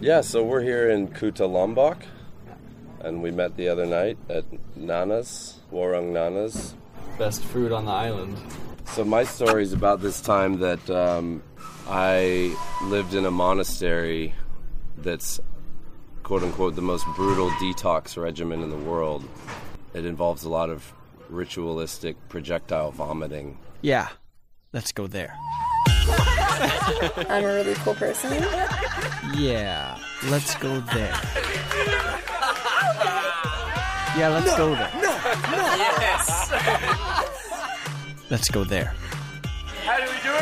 Yeah, so we're here in Kuta Lombok, and we met the other night at Nana's, Warung Nana's. Best food on the island. So my story is about this time that um, I lived in a monastery that's quote unquote the most brutal detox regimen in the world. It involves a lot of ritualistic projectile vomiting. Yeah, let's go there. I'm a really cool person. Yeah, let's go there. Yeah, let's go there. No, no. Yes. Let's go there. How do we do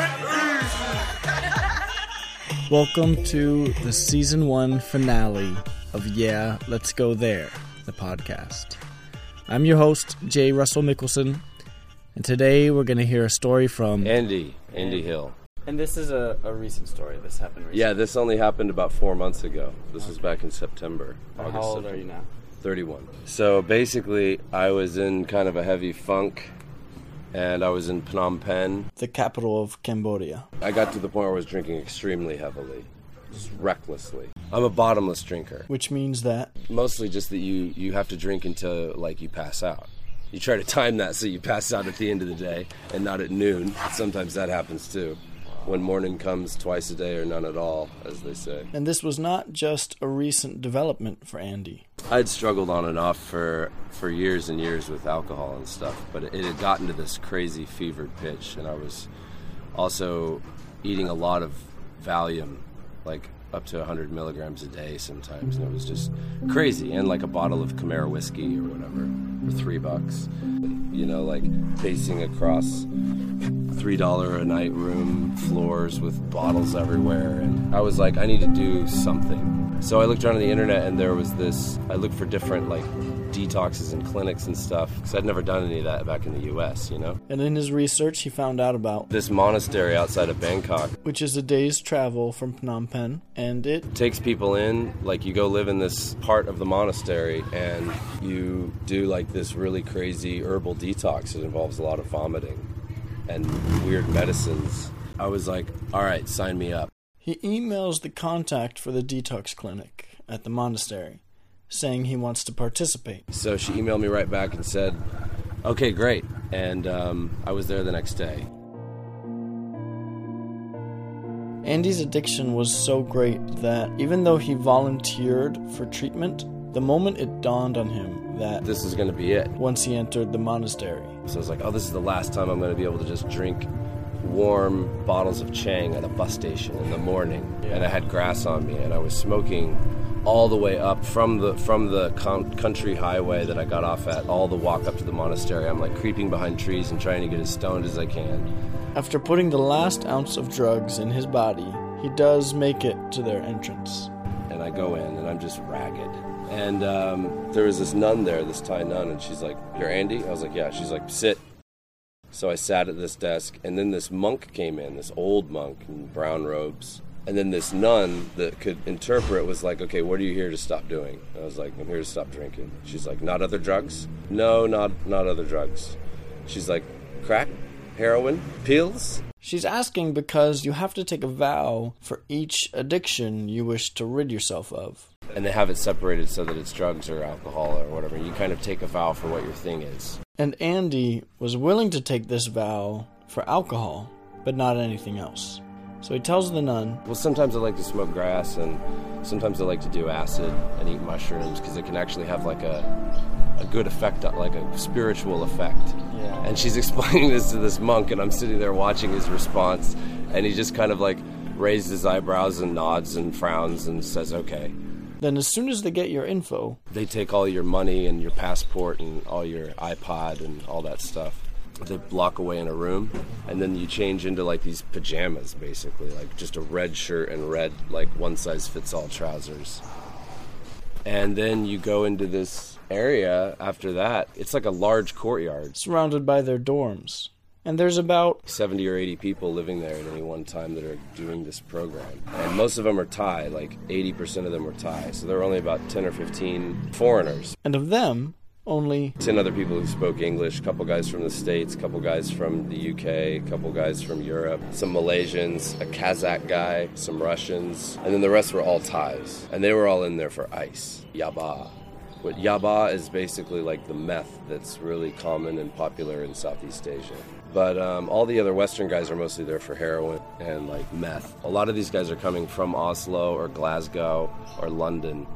it? Welcome to the season one finale of Yeah, Let's Go There, the podcast. I'm your host, Jay Russell Mickelson, and today we're going to hear a story from Andy, Andy Hill. And this is a, a recent story. This happened recently. Yeah, this only happened about four months ago. This was back in September. How August, old September. are you now? 31. So basically, I was in kind of a heavy funk, and I was in Phnom Penh. the capital of Cambodia. I got to the point where I was drinking extremely heavily, just recklessly. I'm a bottomless drinker. Which means that Mostly just that you you have to drink until like you pass out. You try to time that so you pass out at the end of the day and not at noon. Sometimes that happens too. When morning comes twice a day or none at all, as they say. And this was not just a recent development for Andy. I'd struggled on and off for for years and years with alcohol and stuff, but it, had gotten to this crazy fevered pitch, and I was also eating a lot of Valium, like up to 100 milligrams a day sometimes, and it was just crazy. And like a bottle of Camaro whiskey or whatever for three bucks, you know, like pacing across three dollar a night room floors with bottles everywhere and i was like i need to do something. So i looked around on the internet and there was this i looked for different like detoxes and clinics and stuff because i'd never done any of that back in the us you know? And in his research, he found out about this monastery outside of bangkok. which is a day's travel from Phnom Penh, and it takes people in like you go live in this part of the monastery and you do like this really crazy herbal detox it involves a lot of vomiting and weird medicines i was like all right sign me up he emails the contact for the detox clinic at the monastery, saying he wants to participate. So she emailed me right back and said, "Okay, great." And um, I was there the next day. Andy's addiction was so great that even though he volunteered for treatment, the moment it dawned on him that This is going to be it. once he entered the monastery, So I was like, "Oh, this is the last time I'm going to be able to just drink warm bottles of Chang at a bus station in the morning." And I had grass on me, and I was smoking all the way up from the from the con- country highway that I got off at, all the walk up to the monastery. I'm like creeping behind trees and trying to get as stoned as I can. after putting the last ounce of drugs in his body, he does make it to their entrance. and I go in and I'm just ragged. And um, there was this nun there, this Thai nun, and she's like, "You're Andy?" I was like, "Yeah." She's like, "Sit." So I sat at this desk, and then this monk came in, this old monk in brown robes, and then this nun that could interpret was like, "Okay, what are you here to stop doing?" I was like, "I'm here to stop drinking." She's like, "Not other drugs?" "No, not not other drugs." She's like, "Crack, heroin, pills?" She's asking because you have to take a vow for each addiction you wish to rid yourself of. And they have it separated so that it's drugs or alcohol or whatever. You kind of take a vow for what your thing is. And Andy was willing to take this vow for alcohol, but not anything else. So he tells the nun, Well, sometimes I like to smoke grass, and sometimes I like to do acid and eat mushrooms because it can actually have like a a good effect, like a spiritual effect. Yeah. And she's explaining this to this monk, and I'm sitting there watching his response, and he just kind of like raises his eyebrows and nods and frowns and says, "Okay." Then as soon as they get your info, They take all your money and your passport and all your iPod and all that stuff. They block away in a room, and then you change into like these pajamas, basically, like just a red shirt and red, like one size fits all trousers. And then you go into this area after that. It's like a large courtyard, surrounded by their dorms. And there's about 70 or 80 people living there at any one time that are doing this program. And most of them are Thai, like 80% of them are Thai. So there are only about 10 or 15 foreigners. and of them, only 10 other people who spoke English, a couple guys from the States, a couple guys from the UK, a couple guys from Europe, some Malaysians, a Kazakh guy, some Russians, and then the rest were all Thais. And they were all in there for ice, yaba. What yaba is basically like the meth that's really common and popular in Southeast Asia. But um, all the other Western guys are mostly there for heroin and like meth. A lot of these guys are coming from Oslo or Glasgow or London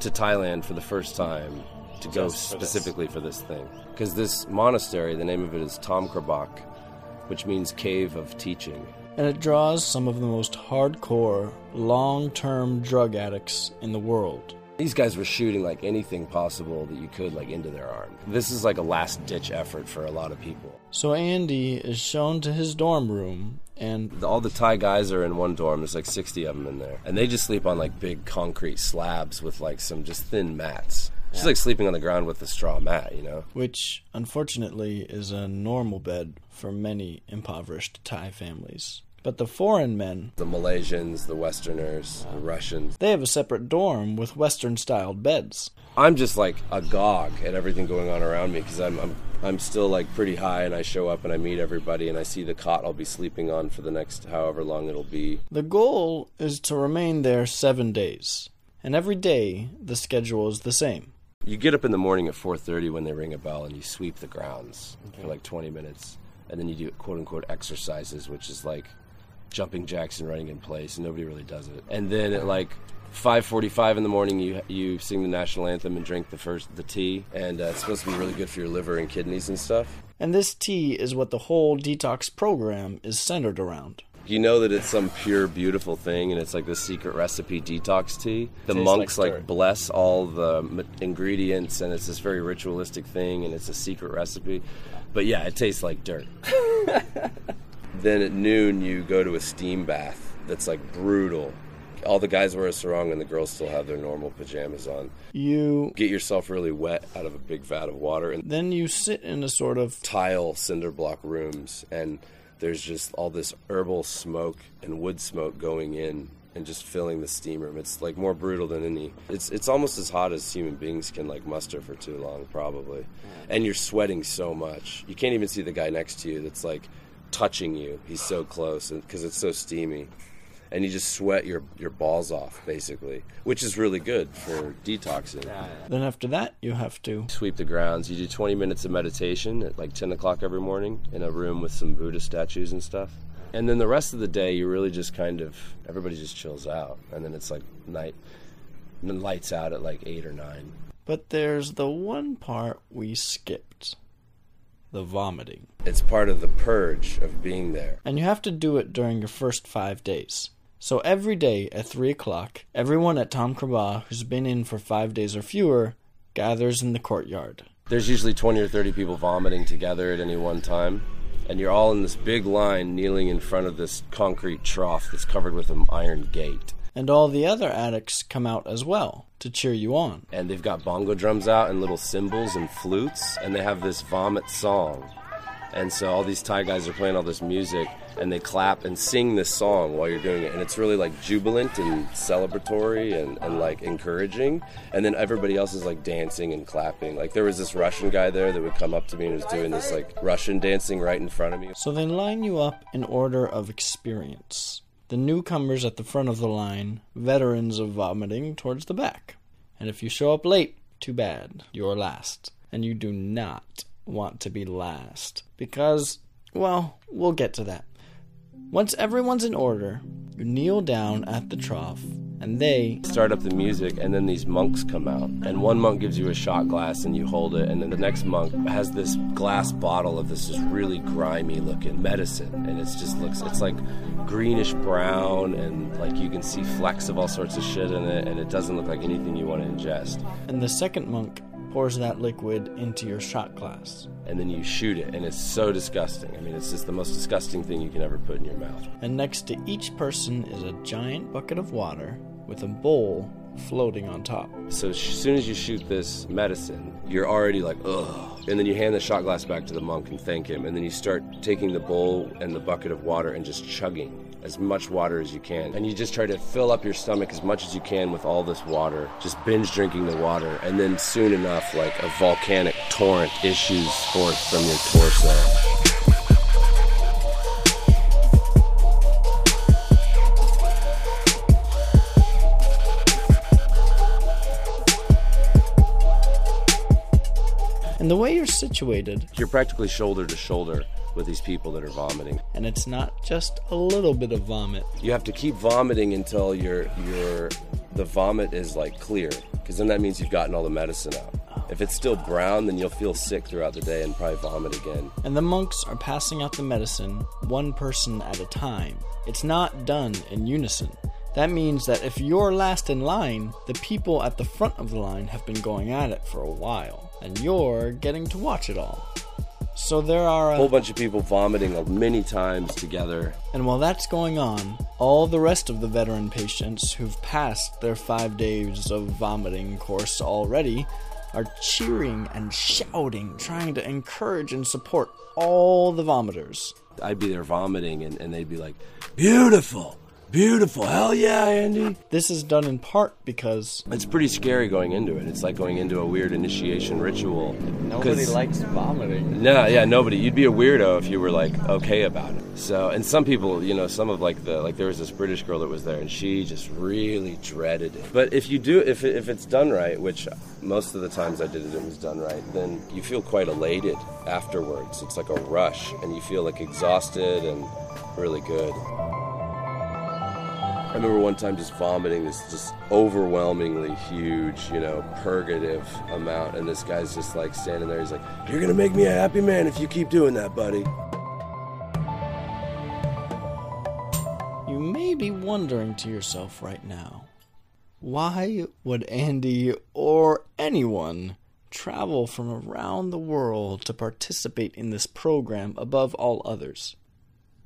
to Thailand for the first time to go Just for this. specifically for this thing. Because this monastery, the name of it is Tham Krabok, which means cave of teaching. and it draws some of the most hardcore, long term drug addicts in the world. These guys were shooting like anything possible that you could, like into their arm. This is like a last ditch effort for a lot of people. So Andy is shown to his dorm room, and All the Thai guys are in one dorm. There's like 60 of them in there, and they just sleep on like big concrete slabs with like some just thin mats. Just like sleeping on the ground with a straw mat, you know. which unfortunately is a normal bed for many impoverished Thai families. But the foreign men, The Malaysians, the Westerners, the Russians. they have a separate dorm with Western styled beds. I'm just like agog at everything going on around me because I'm, I'm I'm still like pretty high, and I show up and I meet everybody, and I see the cot I'll be sleeping on for the next however long it'll be. The goal is to remain there seven days, and every day the schedule is the same. You get up in the morning at 4:30 when they ring a bell, and you sweep the grounds for like 20 minutes, and then you do quote unquote exercises, which is like jumping jacks and running in place, and nobody really does it. And then at like 5:45 in the morning, you you sing the national anthem and drink the first the tea, and uh, it's supposed to be really good for your liver and kidneys and stuff. And this tea is what the whole detox program is centered around. You know that it's some pure, beautiful thing, and it's like this secret recipe detox tea. The Tastes monks like like, bless all the m- ingredients, and it's this very ritualistic thing, and it's a secret recipe. But yeah, it tastes like dirt. then at noon, you go to a steam bath that's like brutal. All the guys wear a sarong, and the girls still have their normal pajamas on. You Get yourself really wet out of a big vat of water, and then you sit in a sort of tile cinder block rooms and there's just all this herbal smoke and wood smoke going in and just filling the steam room. It's like more brutal than any. It's it's almost as hot as human beings can like muster for too long, probably. And you're sweating so much, you can't even see the guy next to you that's like touching you. He's so close because it's so steamy, and you just sweat your your balls off basically, which is really good for detoxing then after that you have to sweep the grounds. You do 20 minutes of meditation at like 10 o'clock every morning in a room with some Buddha statues and stuff. And then the rest of the day, you really just kind of, everybody just chills out. And then it's like night, and then lights out at like 8 or 9. But there's the one part we skipped the vomiting. It's part of the purge of being there. And you have to do it during your first five days. So every day at 3 o'clock, everyone at Tham Krabok who's been in for five days or fewer gathers in the courtyard. There's usually 20 or 30 people vomiting together at any one time. And you're all in this big line kneeling in front of this concrete trough that's covered with an iron gate. And all the other addicts come out as well to cheer you on. and they've got bongo drums out and little cymbals and flutes, and they have this vomit song. And so all these Thai guys are playing all this music, and they clap and sing this song while you're doing it, and it's really like jubilant and celebratory and, and like encouraging. And then everybody else is like dancing and clapping. Like there was this Russian guy there that would come up to me and was doing this like Russian dancing right in front of me. So they line you up in order of experience. The newcomers at the front of the line, veterans of vomiting towards the back. And if you show up late, too bad, you're last. And you do not want to be last. Because, well, we'll get to that. Once everyone's in order, you kneel down at the trough, and they start up the music and then these monks come out. And one monk gives you a shot glass and you hold it and then the next monk has this glass bottle of this just really grimy looking medicine. And it just looks it's like greenish brown and like you can see flecks of all sorts of shit in it and it doesn't look like anything you want to ingest. And the second monk pours that liquid into your shot glass. And then you shoot it and it's so disgusting i mean it's just the most disgusting thing you can ever put in your mouth And next to each person is a giant bucket of water with a bowl floating on top. So as soon as you shoot this medicine, you're already like, ugh. And then you hand the shot glass back to the monk and thank him. And then you start taking the bowl and the bucket of water and just chugging as much water as you can. And you just try to fill up your stomach as much as you can with all this water, just binge drinking the water. And then soon enough, like a volcanic torrent issues forth from your torso. And the way you're situated, You're practically shoulder to shoulder with these people that are vomiting. and it's not just a little bit of vomit. You have to keep vomiting until your your the vomit is like clear, because then that means you've gotten all the medicine out. If it's still brown, then you'll feel sick throughout the day and probably vomit again. And the monks are passing out the medicine one person at a time. It's not done in unison. That means that if you're last in line, the people at the front of the line have been going at it for a while, and you're getting to watch it all. So there are A whole bunch of people vomiting many times together. and while that's going on, all the rest of the veteran patients who've passed their 5 days of vomiting course already are cheering and shouting, trying to encourage and support all the vomiters. I'd be there vomiting, and, and they'd be like, "Beautiful, beautiful, hell yeah, Andy!" This is done in part because It's pretty scary going into it. It's like going into a weird initiation ritual. Nobody 'Cause- likes vomiting. No, yeah, nobody. You'd be a weirdo if you were like okay about it. So, and some people, you know, some of like the like there was this British girl that was there, and she just really dreaded it. But if you do, if it, if it's done right, which most of the times I did it, it was done right. Then you feel quite elated afterwards. It's like a rush, and you feel like exhausted and really good. I remember one time just vomiting this just overwhelmingly huge, you know, purgative amount, and this guy's just like standing there. He's like, "You're gonna make me a happy man if you keep doing that, buddy." You may be wondering to yourself right now why would Andy or anyone travel from around the world to participate in this program above all others?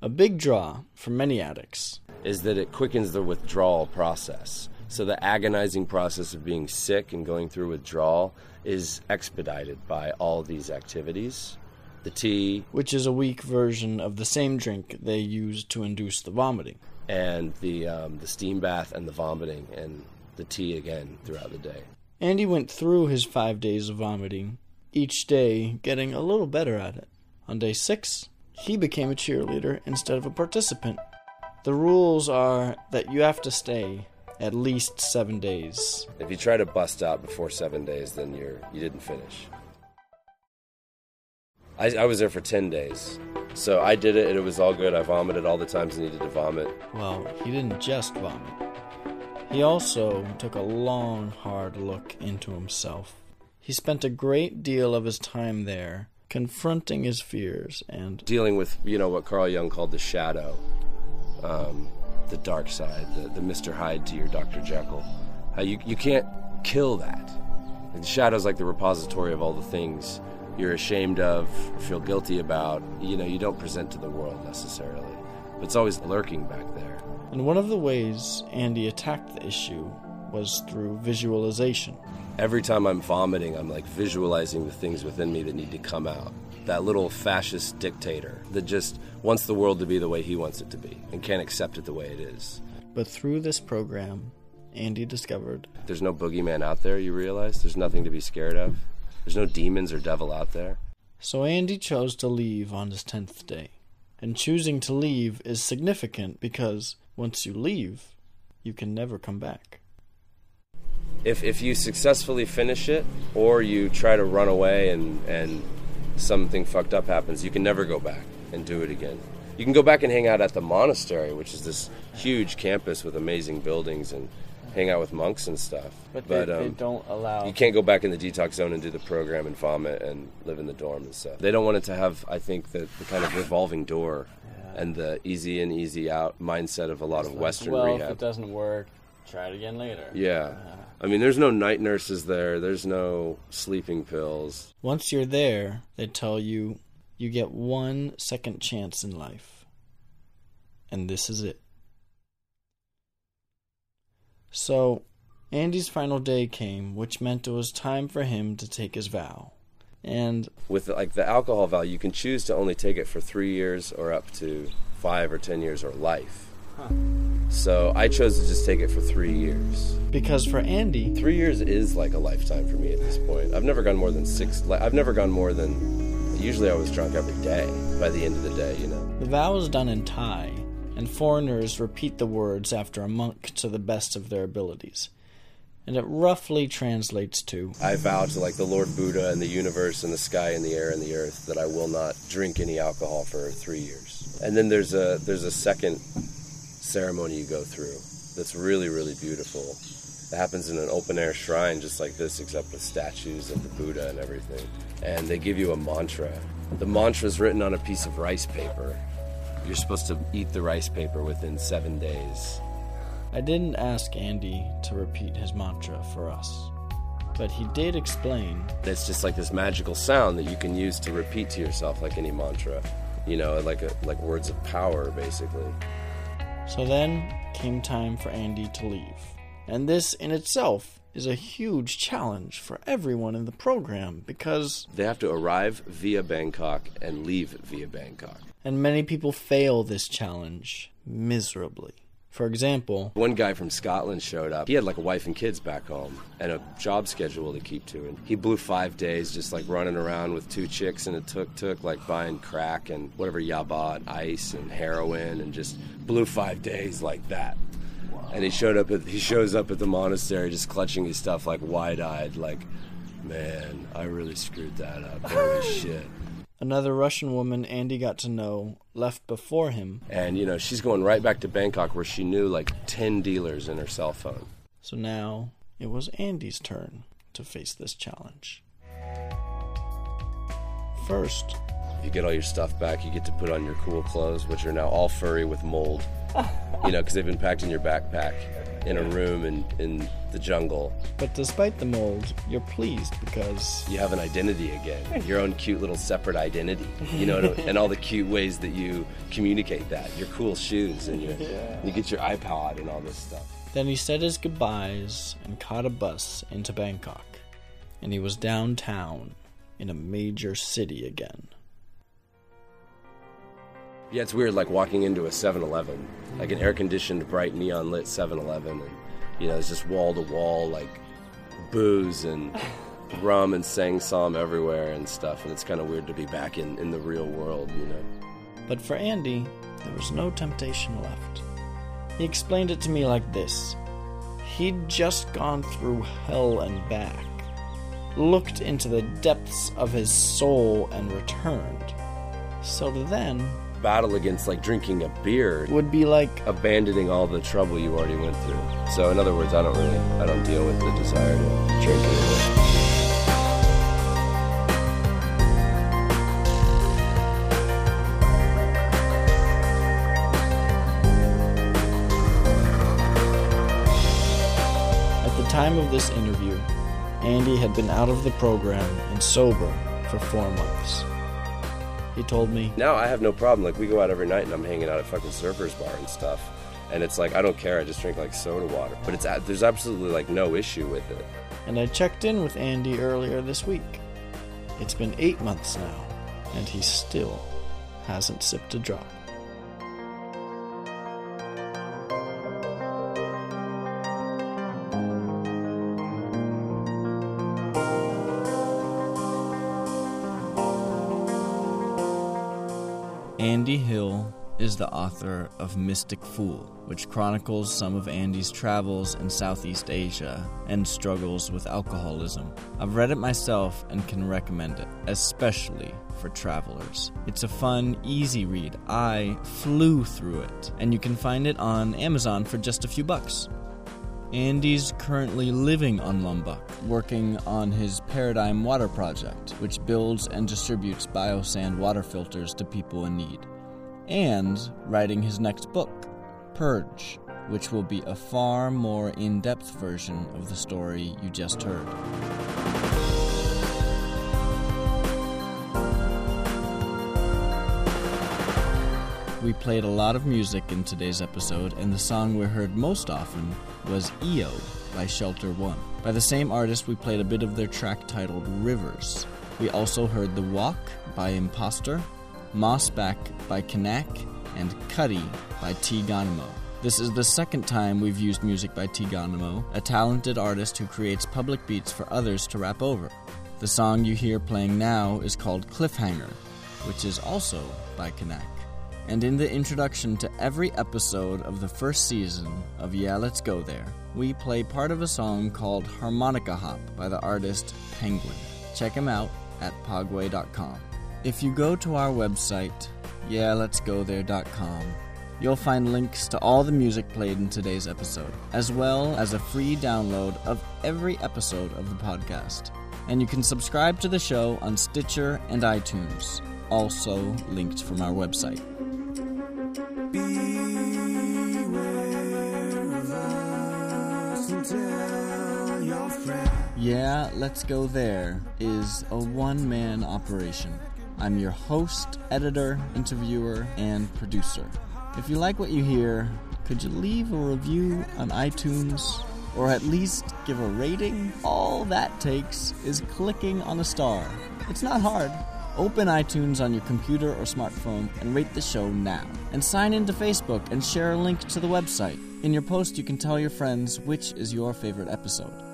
A big draw for many addicts. Is that it quickens the withdrawal process. So the agonizing process of being sick and going through withdrawal is expedited by all these activities. The tea Which is a weak version of the same drink they use to induce the vomiting. and the um, the steam bath and the vomiting and the tea again throughout the day. Andy went through his five days of vomiting, each day getting a little better at it. On day six, he became a cheerleader instead of a participant. The rules are that you have to stay at least seven days. If you try to bust out before seven days, then you're you didn't finish. I, I was there for ten days, so I did it, and it was all good. I vomited all the times I needed to vomit. Well, he didn't just vomit. He also took a long, hard look into himself. He spent a great deal of his time there confronting his fears and Dealing with you know what Carl Jung called the shadow, um, the dark side, the, the Mr. Hyde to your Dr. Jekyll. How you you can't kill that. And the shadow's like the repository of all the things you're ashamed of, or feel guilty about. You know, you don't present to the world necessarily, but it's always lurking back there. And one of the ways Andy attacked the issue was through visualization. Every time I'm vomiting, I'm like visualizing the things within me that need to come out. That little fascist dictator that just wants the world to be the way he wants it to be and can't accept it the way it is. But through this program, Andy discovered There's no boogeyman out there, you realize? There's nothing to be scared of. There's no demons or devil out there. So Andy chose to leave on his 10th day. And choosing to leave is significant because once you leave, you can never come back. If, if you successfully finish it or you try to run away and, and something fucked up happens, you can never go back and do it again. You can go back and hang out at the monastery, which is this huge campus with amazing buildings and hang out with monks and stuff. But, they, they um, don't allow. you can't go back in the detox zone and do the program and vomit and live in the dorm and stuff. They don't want it to have, I think, the, the kind of revolving door and the easy in, easy out mindset of a lot of Western well, rehab. if it doesn't work, try it again later. Yeah. Uh-huh. I mean, there's no night nurses there. There's no sleeping pills. Once you're there, they tell you you get one second chance in life. And this is it. So, Andy's final day came, which meant it was time for him to take his vow. And With like the alcohol vow, you can choose to only take it for three years or up to five or ten years or life. So I chose to just take it for three years. Because for Andy, Three years is like a lifetime for me at this point. I've never gone more than six. I've never gone more than. Usually I was drunk every day. By the end of the day, you know. the vow is done in Thai, and foreigners repeat the words after a monk to the best of their abilities. And it roughly translates to I vow to like the Lord Buddha and the universe and the sky and the air and the earth that I will not drink any alcohol for three years. And then there's a there's a second ceremony you go through that's really really beautiful. It happens in an open air shrine just like this, except with statues of the Buddha and everything. And they give you a mantra. The mantra is written on a piece of rice paper. You're supposed to eat the rice paper within seven days. I didn't ask Andy to repeat his mantra for us, but he did explain It's just like this magical sound that you can use to repeat to yourself like any mantra. You know, like a, like words of power basically. So then came time for Andy to leave. And this in itself is a huge challenge for everyone in the program because, They have to arrive via Bangkok and leave via Bangkok. and many people fail this challenge miserably. For example, One guy from Scotland showed up. He had like a wife and kids back home and a job schedule to keep to. And he blew five days just like running around with two chicks in a tuk tuk, like buying crack and whatever yaba and ice and heroin and just blew five days like that. And he showed up at he shows up at the monastery just clutching his stuff like wide eyed, like, man, I really screwed that up. Holy shit. another Russian woman Andy got to know left before him, And you know, she's going right back to Bangkok where she knew like ten dealers in her cell phone. so now it was Andy's turn to face this challenge. First, You get all your stuff back. You get to put on your cool clothes, which are now all furry with mold. You know, because they've been packed in your backpack in a room in, in the jungle. but despite the mold, you're pleased because You have an identity again, your own cute little separate identity. You know, and all the cute ways that you communicate that. Your cool shoes and your, you get your iPod and all this stuff. Then he said his goodbyes and caught a bus into Bangkok, and he was downtown in a major city again. Yeah, it's weird, like walking into a 7 Eleven, like an air conditioned, bright, neon lit 7 Eleven. And, you know, it's just wall to wall, like booze and rum and Sang Som everywhere and stuff. And it's kind of weird to be back in, in the real world, you know. But for Andy, there was no temptation left. He explained it to me like this He'd just gone through hell and back, looked into the depths of his soul and returned. So then Battle against like drinking a beer, would be like abandoning all the trouble you already went through. So, in other words, I don't really, I don't deal with the desire to drink anymore. At the time of this interview, Andy had been out of the program and sober for four months. He told me, Now I have no problem. Like we go out every night and I'm hanging out at fucking Surfers Bar and stuff. And it's like I don't care. I just drink like soda water. But it's there's absolutely like no issue with it. and I checked in with Andy earlier this week. It's been eight months now, and he still hasn't sipped a drop. Author of Mystic Fool, which chronicles some of Andy's travels in Southeast Asia and struggles with alcoholism. I've read it myself and can recommend it, especially for travelers. It's a fun, easy read. I flew through it, and you can find it on Amazon for just a few bucks. Andy's currently living on Lombok, working on his Paradigm Water Project, which builds and distributes biosand water filters to people in need, and writing his next book, Purge, which will be a far more in depth version of the story you just heard. We played a lot of music in today's episode, and the song we heard most often was EO by Shelter One. By the same artist, we played a bit of their track titled Rivers. We also heard The Walk by Imposter, Mossback by Kanak, and Cuddy by T. Ganimo. This is the second time we've used music by Tiganimo, a talented artist who creates public beats for others to rap over. The song you hear playing now is called Cliffhanger, which is also by Kanak. And in the introduction to every episode of the first season of Yeah, Let's Go There, we play part of a song called Harmonica Hop by the artist Penguin. Check him out at pogway.com. If you go to our website, yeahletsgothere.com, you'll find links to all the music played in today's episode, as well as a free download of every episode of the podcast. And you can subscribe to the show on Stitcher and iTunes, also linked from our website. Yeah, Let's Go There is a one man operation. I'm your host, editor, interviewer, and producer. If you like what you hear, could you leave a review on iTunes or at least give a rating? All that takes is clicking on a star. It's not hard. Open iTunes on your computer or smartphone and rate the show now. And sign into Facebook and share a link to the website. In your post, you can tell your friends which is your favorite episode.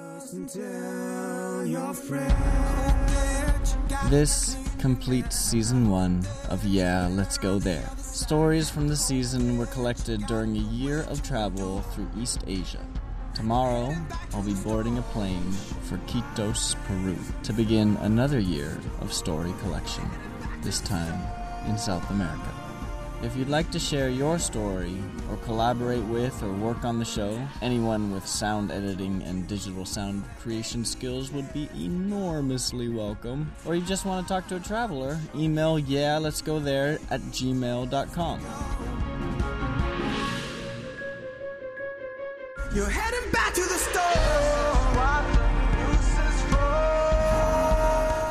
This completes season one of Yeah, Let's Go There. Stories from the season were collected during a year of travel through East Asia. Tomorrow, I'll be boarding a plane for Iquitos, Peru, to begin another year of story collection, this time in South America. If you'd like to share your story or collaborate with or work on the show, anyone with sound editing and digital sound creation skills would be enormously welcome. Or you just want to talk to a traveler, email yeah, let's go there at gmail.com. You're heading back to the store.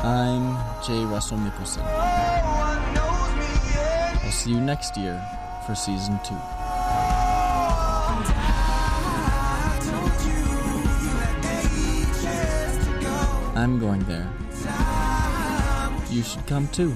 I'm J. Russell Nicholson. I'll see you next year for season two. I'm going there. You should come too.